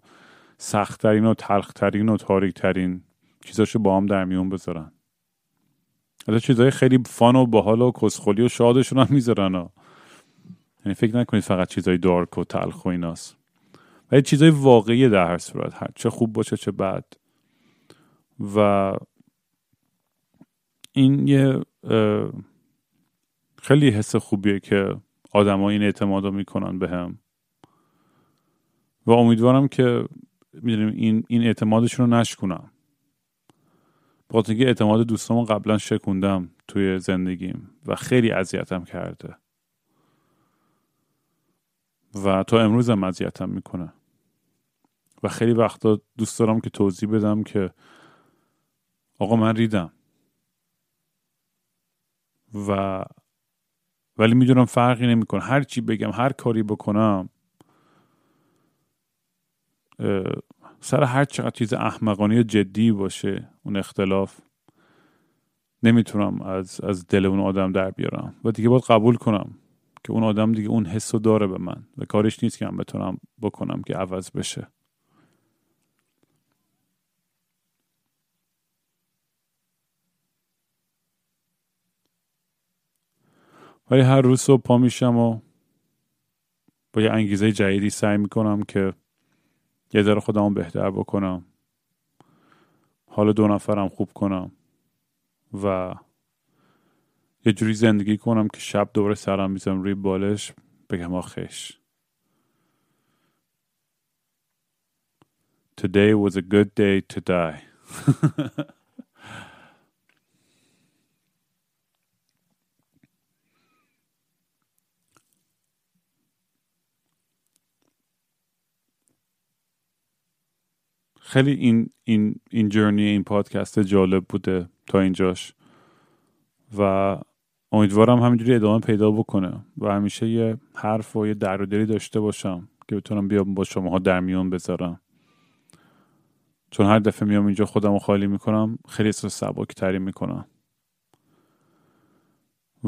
سختترین و تلخترین و تاریکترین چیزاشو با هم در میون بذارن. از چیزهای خیلی فان و باحال و کسخولی و شادشون هم می‌ذارن. یعنی فکر نکنید فقط چیزهای دارک و تلخ و ایناست. ولی چیزهای واقعی در هر صورت چه خوب باشه چه بد. و این یه خیلی حس خوبیه که آدما این اعتماد رو می‌کنن به هم. و امیدوارم که می‌دونیم این, این اعتمادشون رو نشکنم. بخاطر اینکه اعتماد دوستامو قبلا شکوندم توی زندگیم و خیلی اذیتم کرده. و تا امروز هم اذیتم می‌کنه. و خیلی وقتا دوست دارم که توضیح بدم که آقا من ریدم. و ولی می‌دونم فرقی نمی‌کنه. هر چی بگم هر کاری بکنم سر هر چقدر چیز احمقانی جدی باشه اون اختلاف نمی‌تونم از از دل اون آدم در بیارم. و دیگه باید قبول کنم که اون آدم دیگه اون حس داره به من و کارش نیست که من بتونم بکنم که عوض بشه. ولی هر روز صبح پا میشم و با یه انگیزه جدیدی سعی می‌کنم که یه ذره خودمو بهتر بکنم. حال دو نفرم خوب کنم و یه جوری زندگی کنم که شب دوباره سرم میزم روی بالش بگم آخش. Today was a good day to die. خیلی این این این جرنی این پادکست جالب بوده تا اینجاش. و امیدوارم همینجوری ادامه پیدا بکنه و همیشه یه حرف و یه در داشته باشم که بتونم بیام با شماها در میون بذارم. چون هر دفعه میام اینجا خودم رو خالی می‌کنم خیلی احساس سبکتری می‌کنم.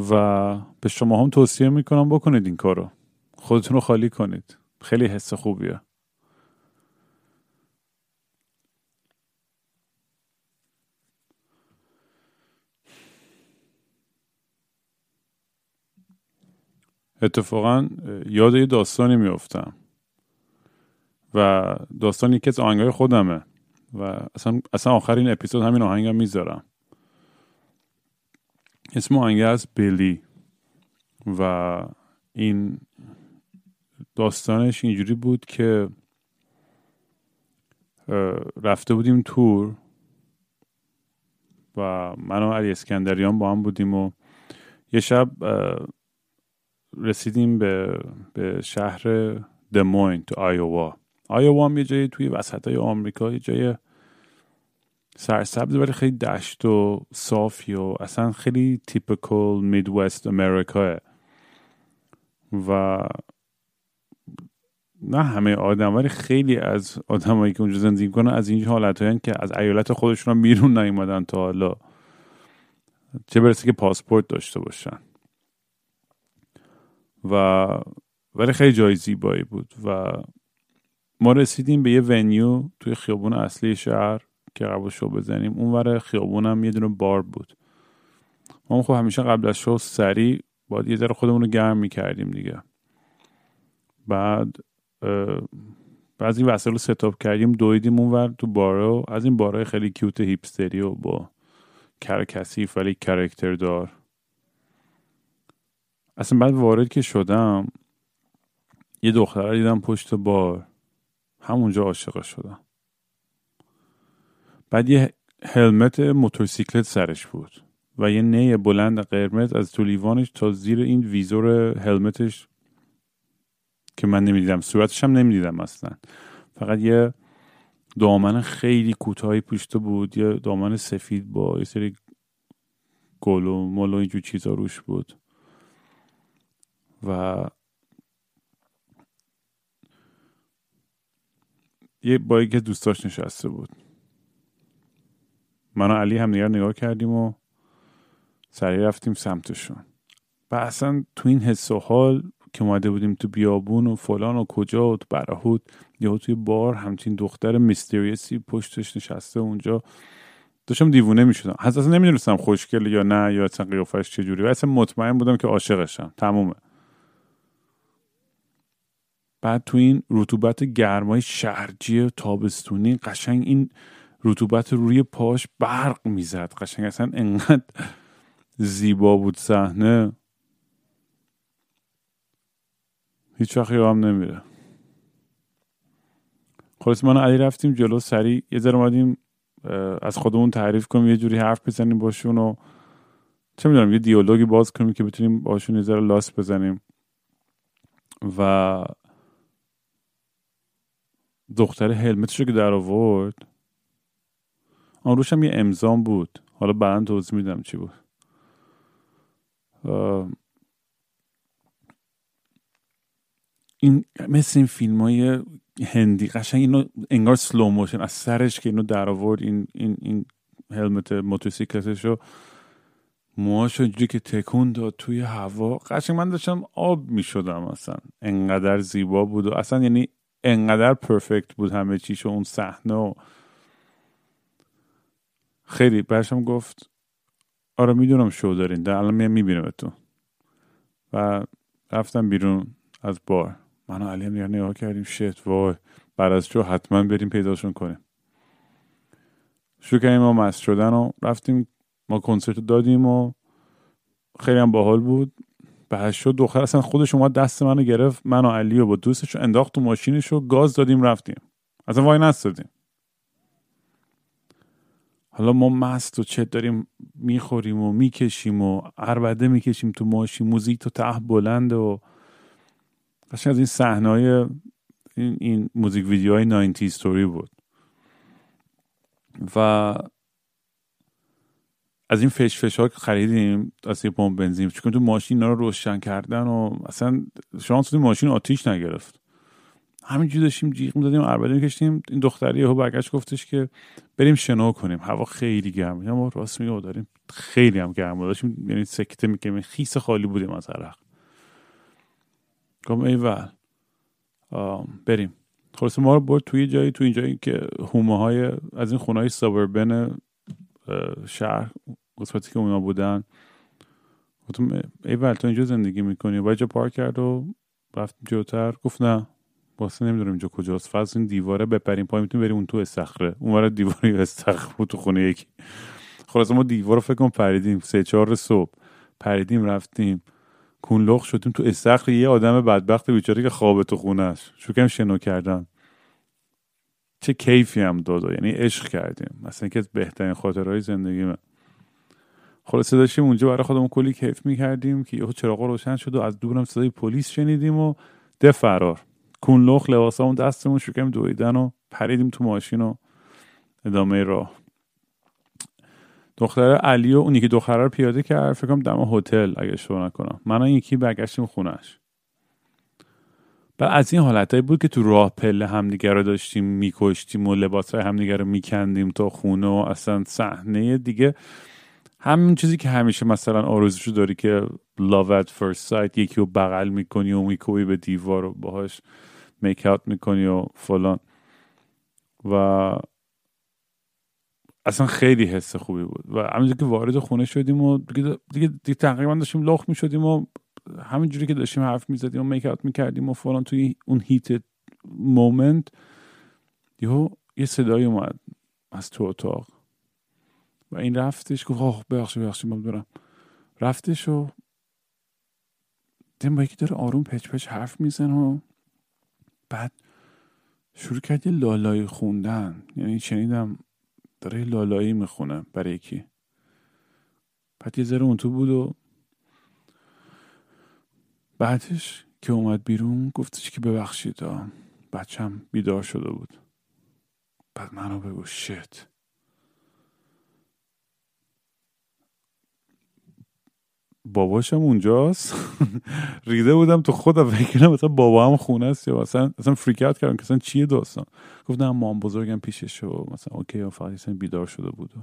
و به شما هم توصیه می‌کنم بکنید این کارو. خودتون رو خالی کنید. خیلی حس خوبیه. اتفاقا یاد یه داستانی میفتم و داستان یکی از آهنگای خودمه. و اصلا, اصلا آخر این اپیزود همین آهنگم می‌ذارم. اسم آهنگ از بیلی و این داستانش اینجوری بود که رفته بودیم تور. و من و علی اسکندریان با هم بودیم و یه شب رسیدیم به, به شهر دموین تو آیووا آیووا هم یه جایی توی وسط های آمریکا یه جای سرسبز ولی خیلی دشت و صافی و اصلا خیلی تیپیکال میدوست امریکا و نه همه آدم ولی خیلی از آدمایی که اونجا زندگی کنن از این حالت که از ایالت خودشون بیرون نیومدن تا حالا. چه برسه که پاسپورت داشته باشن. و ولی خیلی جای زیبایی بود و ما رسیدیم به یه ونیو توی خیابون اصلی شهر که قبل شو بزنیم. اونور خیابون هم یه دونه بار بود. ما خب همیشه قبل از شو سریع باید یه ذره خودمون رو گرم می‌کردیم دیگه. بعد بعضی وسایل رو ستاپ کردیم دویدیم اونور تو بارو. از این بارای خیلی کیوت هیپستری و با کر کثیف ولی کرکتر دار. اصلا بعد وارد که شدم یه دختر دیدم پشت بار. همونجا عاشق شدم. بعد یه هلمت موتورسیکلت سرش بود و یه نی بلند قرمز از تو لیوانش تا زیر این ویزور هلمتش که من نمی‌دیدم. صورتش هم نمی‌دیدم اصلا. فقط یه دامن خیلی کوتاهی پوشته بود یه دامن سفید با یه سری گل و مل و اینجور چیزا روش بود. و یه با که دوستاش نشسته بود. من و علی هم نگاه نگاه کردیم و سریع رفتیم سمتشون. و اصلا تو این حس و حال که اومده بودیم تو بیابون و فلان و کجا و تو برهود یا توی بار همچین دختر میستریسی پشتش نشسته اونجا. داشتم دیوونه می‌شدم. اصلا نمی‌دونستم خوشگل یا نه یا اصلا قیافش چجوری و اصلا مطمئن بودم که عاشقشم. تمومه. بعد تو این رطوبت گرمای شرجی تابستونی قشنگ این رطوبت روی پاش برق می‌زد. قشنگ اصلا انقدر زیبا بود صحنه. هیچ وقت هم نمیره. خلاص من علی رفتیم جلو سریع یه ذره اومدیم از خودمون تعریف کنیم یه جوری حرف بزنیم باشون و چه می‌دونم یه دیالوگی باز کنیم که بتونیم باشون یه ذره لاس بزنیم. و دختر هلمتش رو که در آورد. آن روش هم یه امضام بود. حالا بعدا توضیح میدم چی بود. این مثل این فیلم های هندی قشنگ اینو انگار سلو موشن از سرش که اینو در آورد این این این هلمت موتورسیکلتش رو موهاش اینجوری که تکون داد توی هوا. قشنگ من داشتم آب می شدم اصلا. انقدر زیبا بود و اصلا یعنی انقدر پرفکت بود همه چیش و اون صحنه و خیلی برشم گفت آره می‌دونم شو دارین در الان می‌بینم تو و رفتم بیرون از بار. من و علی هم نگاه کردیم شت وای بعد از جو حتما بریم پیداشون کنیم. شروع کردیم ما مست شدن و رفتیم ما کنسرت دادیم و خیلی هم باحال بود. بعد شد دختر اصلا خودش اومد دست منو گرفت من و علی و با دوستش انداخت تو ماشینش و گاز دادیم رفتیم. اصلا وای نستادیم. حالا ما مست و چه داریم می‌خوریم و می‌کشیم و عربده می‌کشیم تو ماشین موزیک تو ته بلند و قشنگ از این صحنه این, این موزیک ویدیوهای 90 ستوری بود. و از این فش فش ها خریدیم از یه پمپ بنزین چون تو ماشین رو روشن کردن و اصلا شانس تو ماشین آتیش نگرفت. همینجوری داشتیم جیغ می‌دادیم عربده میکشتیم. این دختری یهو برگشت گفتش که بریم شنا کنیم. هوا خیلی گرمه ما راست میگه داریم خیلی هم گرم داشتیم یعنی سکته می‌کنیم خیس خالی بودیم از عرق گفتم ایول بریم. خلاصه ما رو برد توی جایی توی این جایی که هومه های از این خونه های سابربن شهر قسمتی که اونا بودن. گفتم ایول تو اینجا زندگی می‌کنی؟ با جا پارک کرد و رفت جلوتر. گفت نه. واسه نمی‌دونم اینجا کجاست. فاز این دیواره بپریم پای می‌تونیم بریم اون تو استخره. اون دیواری استخر بود تو خونه یکی. خلاصه ما دیوار رو فکر کنم پریدیم. سه چهار صبح پریدیم رفتیم. کونلخ شدیم تو استخر. یه آدم بدبخت بیچاره که خوابه تو خونه است شو شنو کردن. چه کیفی هم داد یعنی عشق کردیم. مثلا که بهترین خاطرهای زندگی من. خلاصه داشتیم اونجا برای خودمون کلی کیف می‌کردیم که یهو چراغ روشن شد و از دورم صدای پلیس شنیدیم و ده فرار. کونلخ لباسامون دستمون شکم دویدن و پریدیم تو ماشین و ادامه راه. دختر علی و اونی که دختر رو پیاده کرد. فکر کنم دم هتل اگه اشتباه نکنم. من یکی برگشتیم خونش و از این حالتهایی بود که تو راه پله همدیگه رو داشتیم میکشتیم و لباس های همدیگه رو میکندیم تا خونه و اصلا صحنه دیگه. همین چیزی که همیشه مثلا آرزوشو داری که love at first sight یکی رو بغل می‌کنی و میکوی به دیوار و باهاش میک اوت می‌کنی و فلان. و اصلا خیلی حس خوبی بود. و همینجور که وارد خونه شدیم و دیگه, دیگه, دیگه تقریبا داشتیم لخ می‌شدیم و همینجوری که داشتیم حرف می‌زدیم و میک اوت می‌کردیم و فلان توی اون هیت مومنت یهو یه صدایی اومد از تو اتاق. و این رفتش گفت آه ببخشید ببخشید من دارم رفتش و دیدم با یکی داره آروم پچ پچ حرف میزن و بعد شروع کرد یه لالایی خوندن. یعنی شنیدم داره لالایی می‌خونه برای یکی. بعد یه ذره اون تو بود و بعدش که اومد بیرون گفتش که ببخشید بچم بیدار شده بود. بعد منو بگو شت. باباشم اونجاست؟ ریده بودم تو خودم فکر مثلا بابا هم خونه است یا مثلا اصلا فریکات کردم که اصلا چیه داستان. گفتم مام بزرگم پیشش و مثلا اوکی فقط بیدار شده بود.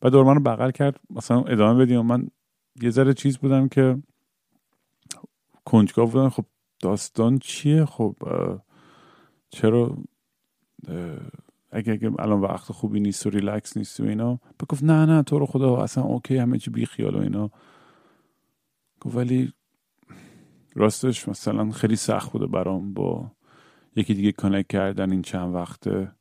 بعد دور منو بغل کرد مثلا ادامه بدیم. من یه ذره چیز بودم که کنجکاو بودن. خب داستان چیه؟ خب چرا اگه اگه الان وقت خوبی نیست و ریلکس نیست و اینا. گفت نه نه تو رو خدا اصلا okay همه چی بی خیال و اینا. گفت ولی راستش مثلا خیلی سخت بوده برام با یکی دیگه connect کردن این چند وقته.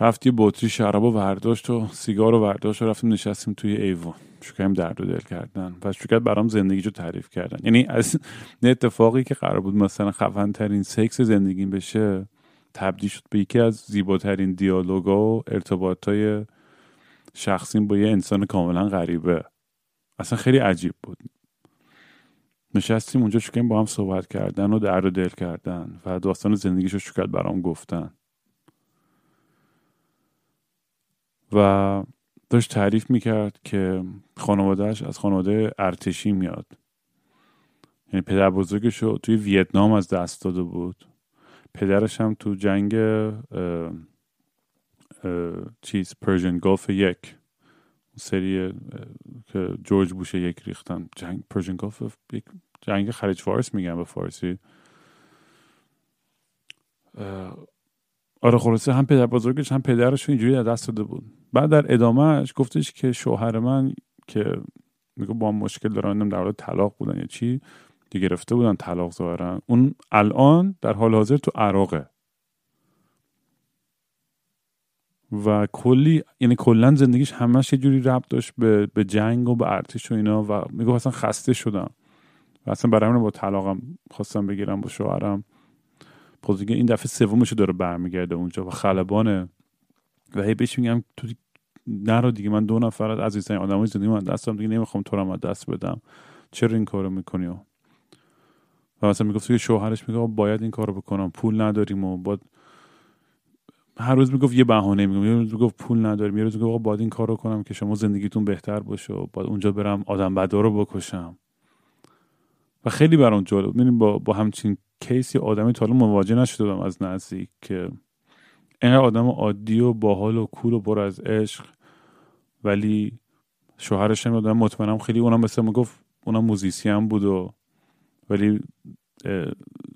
رفت یه بطری شراب و ورداشت و سیگار و ورداشت و رفتیم نشستیم توی ایوان. شکریم درد و دل کردن. پس شکر برام زندگی رو تعریف کردن. یعنی از نه اتفاقی که قرار بود مثلا خفن ترین سکس زندگیم بشه تبدیل شد به یکی از زیباترین دیالوگا و ارتباطای شخصیم با یه انسان کاملا غریبه. اصلا خیلی عجیب بود. نشستیم اونجا شکریم با هم صحبت کردن و درد و دل کردن و داستان زندگیشو شکر برام گفتن. و داشت تعریف می‌کرد که خانوادهش از خانواده ارتشی میاد. یعنی پدر بزرگش رو توی ویتنام از دست داده بود. پدرش هم تو جنگ چیز Persian Gulf یک سری که جورج بوش یک ریختن. جنگ Persian Gulf یک جنگ خلیج فارس میگن به فارسی. آره خلاصه هم پدر بزرگش هم پدرش اینجوری دست داده بود. بعد در ادامهش گفتش که شوهر من که میگه با مشکل دارن در حال طلاق بودن یا چی دیگه گرفته بودن طلاق ظاهرا. اون الان در حال حاضر تو عراقه. و کلی یعنی کلا زندگیش همش یه جوری ربط داشت به, به جنگ و به ارتش و اینا و میگه اصلا خسته شدم. و اصلا برای با طلاقم خواستم بگیرم با شوهرم. خب دیگه این دفعه سومش داره برمیگرده اونجا و خلبانه. و هی بهش میگم تو نرو دیگه من دو نفر از عزیزترین آدمای زندگی من دستم دیگه نمی‌خوام تو رو دست بدم. چرا این کارو می‌کنی و مثلا می‌گفت که شوهرش میگه باید این کارو بکنم پول نداریم و باید هر روز می‌گفت یه بهانه میگم یه روز می‌گفت پول نداریم یه روز می‌گفت باید این کارو کنم که شما زندگیتون بهتر باشه و باید اونجا برم آدم بدا رو بکشم. و خیلی برام جالب. ببینیم با با همچین کیسی آدمی تا مواجه نشده بودم از نزدیک که اینقدر آدم عادی و باحال و کول و برو از عشق ولی شوهرش آدم مطمئنم خیلی اونم مثل ما گفت اونم موزیسی هم بود و ولی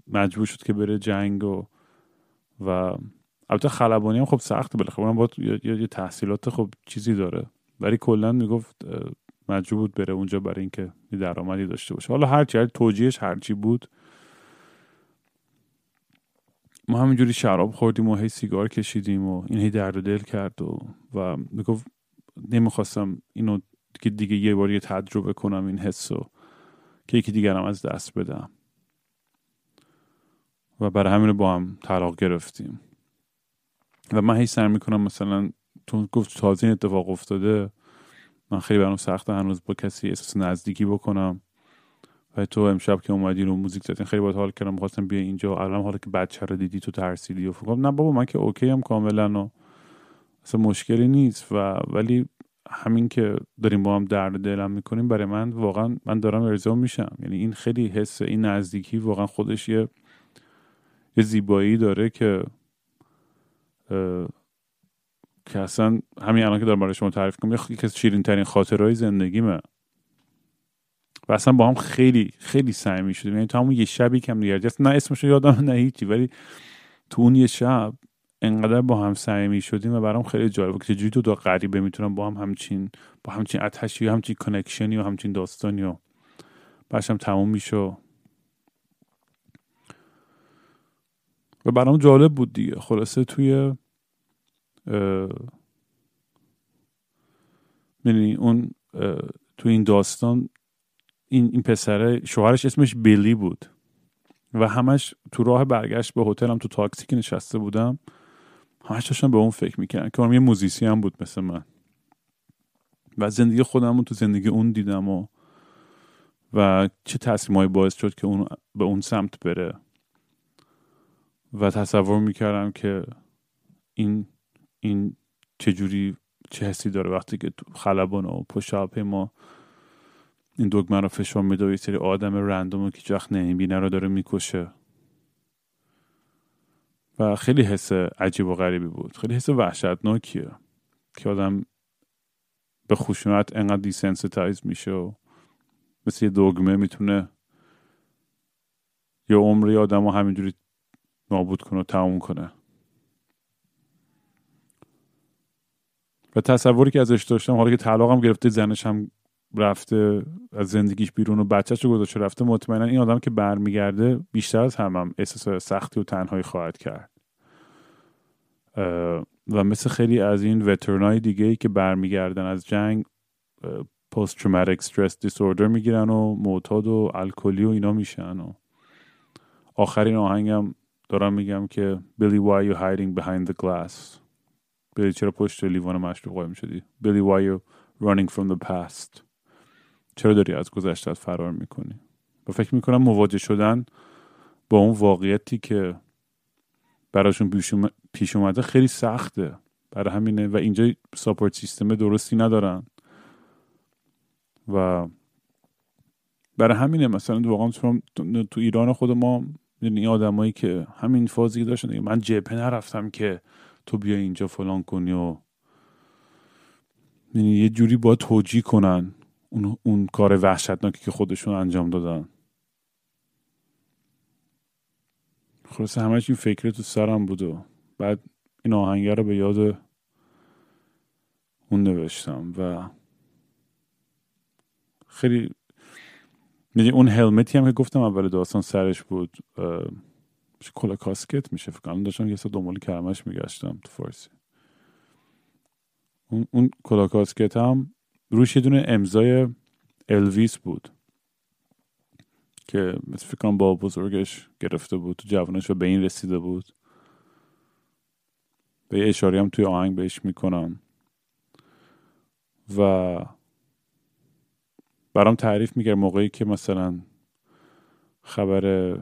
مجبور شد که بره جنگ و و البته خلبانی هم خب سخته بالاخره. اونم باید یه, تحصیلات خب چیزی داره. ولی کلا می‌گفت مجبور بود بره اونجا برای اینکه یه درآمدی داشته باشه. حالا هر چی توجیهش هرچی بود ما همینجوری شراب خوردیم و هی سیگار کشیدیم و این هی درد و دل کرد و و می‌گفت نمی‌خواستم اینو که دیگه یه بار تجربه کنم این حسو که یکی دیگرم از دست بدم. و برای همین با هم طلاق گرفتیم. و من هی سر می‌کنم مثلا تو گفت تازه این اتفاق افتاده من خیلی برام سخته هنوز با کسی احساس نزدیکی بکنم. و تو امشب که اومدی رو موزیک زدین خیلی باید حال کردم خواستم بیا اینجا. الان حالا که بچه رو دیدی تو ترسیدی و فکر نه بابا من که اوکی هم کاملا و اصلا مشکلی نیست. و ولی همین که داریم با هم درد دلم می‌کنیم برای من واقعا من دارم ارضا میشم. یعنی این خیلی حس این نزدیکی واقعا خودش یه یه زیبایی داره که که اصلا همین الان که دارم برای شما تعریف کنم یکی از شیرین ترین خاطرهای زندگیمه. و اصلا با هم خیلی خیلی صمیمی شدیم یعنی تا همون یه شبی کم دیگر نه اسمش یادم نه هیچی ولی تو اون یه شب انقدر با هم صمیمی شدیم و برام خیلی جالب که چجوری تو دو غریبه می‌تونم با هم همچین با همچین اتشی و همچین کنکشنی و همچین داستانی و باشم تموم میشه. و برام جالب بود دیگه. خلاصه توی می‌دونی اون تو این داستان این این پسره شوهرش اسمش بیلی بود و همش تو راه برگشت به هتلم تو تاکسی که نشسته بودم همش داشتم به اون فکر می‌کردم که یه موزیسی هم بود مثل من. و زندگی خودم تو زندگی اون دیدم و و چه تصمیمایی باعث شد که اون به اون سمت بره. و تصور می‌کردم که این این چجوری چه حسی داره وقتی که خلبان و پشت ما این دگمه رو فشار میده و یه سری آدم رندوم که وقت نمی‌بینه رو داره می‌کشه. و خیلی حس عجیب و غریبی بود. خیلی حس وحشتناکیه که آدم به خشونت انقدر desensitize میشه و مثل یه دگمه می‌تونه یه عمری آدم رو همینجوری نابود کنه و تموم کنه. و تصوری که ازش داشتم حالا که طلاقم گرفته زنش هم رفته از زندگیش بیرون و بچهش رو گذاشته رفته مطمئنا این آدم که برمیگرده بیشتر از هم, هم احساس سختی و تنهایی خواهد کرد. و مثل خیلی از این وترنای دیگه ای که برمیگردن از جنگ پست تروماتیک استرس دیسوردر می‌گیرن و معتاد و الکلی و اینا میشن و آخرین آهنگم دارم میگم که Billy why you hiding behind the glass بلی چرا پشت لیوان مشروب قایم شدی. Billy why you running from the past چرا داری از گذشتت فرار می‌کنی؟ و فکر می‌کنم مواجه شدن با اون واقعیتی که براشون پیش اومده خیلی سخته. برای همینه و اینجا ساپورت سیستم درستی ندارن. و برای همینه مثلا واقعا تو ایران خود ما یعنی آدمایی که همین فازی داشتن من جبهه نرفتم که تو بیا اینجا فلان کنی و یعنی یه جوری باید توجیه کنن. اون, اون کار وحشتناکی که خودشون انجام دادن. خلاصه همش این فکر تو سرم بود و بعد این آهنگه رو به یاد اون نوشتم و خیلی می‌دونی اون هلمتی هم که گفتم اول داستان سرش بود کلا کاسکت میشه فکر کنم. داشتم یه سه دنبال کلمش میگشتم تو فارسی. اون, اون کلا کاسکت هم روش یه دونه امضای الویس بود که مثل فکر کنم با بزرگش گرفته بود تو جوانش و به این رسیده بود. به یه اشاری هم توی آهنگ بهش می‌کنم. و برام تعریف می‌کرد موقعی که مثلا خبر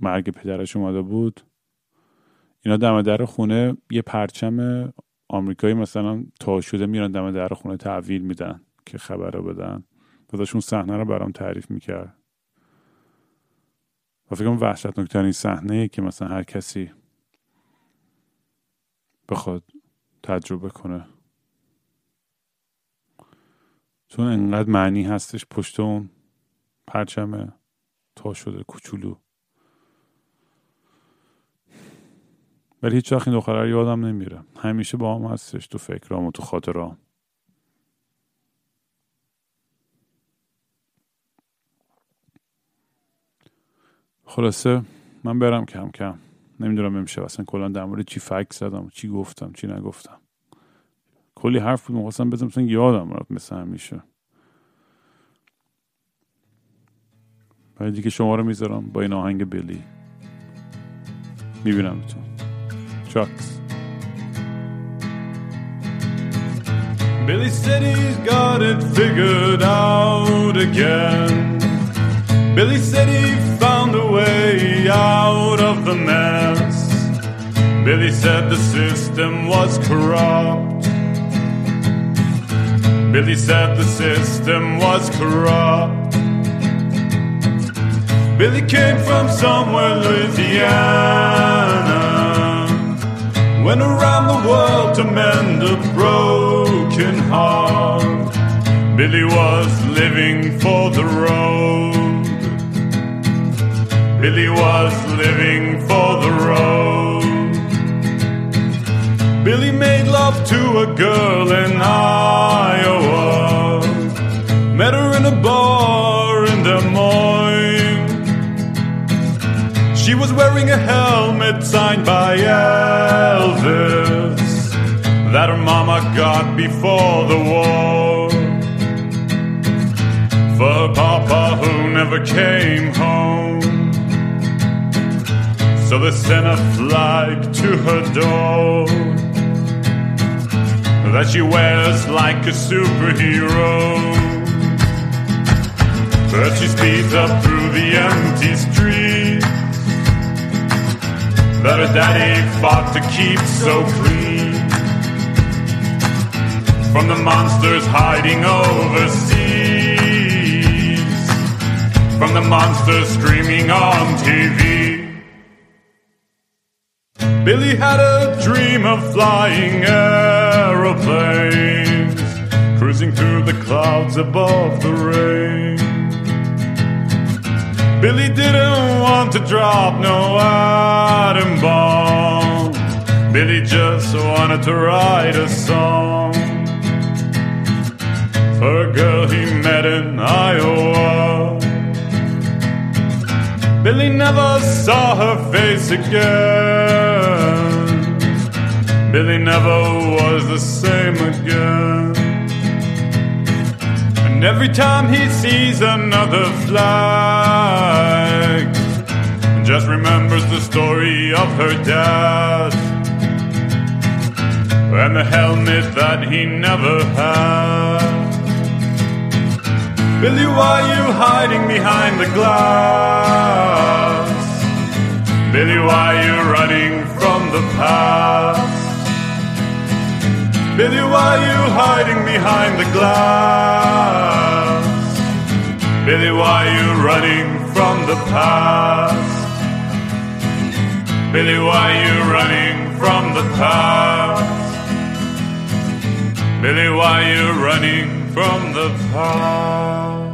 مرگ پدرش اومده بود اینا دم در خونه یه پرچم آمریکایی مثلا تا شده میرن دم در خونه تحویل میدن که خبر رو بدن. و صحنه رو برام تعریف می‌کرد. و فکر کنم وحشتناکترین صحنه که مثلا هر کسی بخواد تجربه کنه. چون انقدر معنی هستش پشت اون پرچم تا شده کوچولو. ولی هیچ وقت این دختره یادم نمیره. همیشه با هم هستش تو فکرام و تو خاطرام. خلاصه من برم کم کم. نمی‌دونم امشب اصلا کلا در مورد چی فکر زدم چی گفتم چی نگفتم. کلی حرف بود مخواستم بزنم مثلا یادم رفت مثل همیشه. بعد دیگه شما رو می‌ذارم با این آهنگ بلی. می‌بینم تو trucks. Billy said he's got it figured out again. Billy said he found a way out of the mess. Billy said the system was corrupt. Billy said the system was corrupt. Billy came from somewhere, Louisiana. Went around the world to mend a broken heart. Billy was living for the road. Billy was living for the road. Billy made love to a girl in Iowa. Met her in a bar She was wearing a helmet signed by Elvis that her mama got before the war. For papa who never came home. So they sent a flag to her door that she wears like a superhero. But she speeds up through the empty streets that her daddy fought to keep so clean. From the monsters hiding overseas, from the monsters screaming on TV. Billy had a dream of flying aeroplanes, cruising through the clouds above the rain. Billy didn't want to drop no atom bomb. Billy just wanted to write a song for a girl he met in Iowa. Billy never saw her face again. Billy never was the same again. And every time he sees another flag, just remembers the story of her dad and the helmet that he never had. Billy, why are you hiding behind the glass? Billy, why are you running from the past? Billy, why are you hiding behind the glass? Billy, why are you running from the past? Billy, why are you running from the past? Billy, why are you running from the past?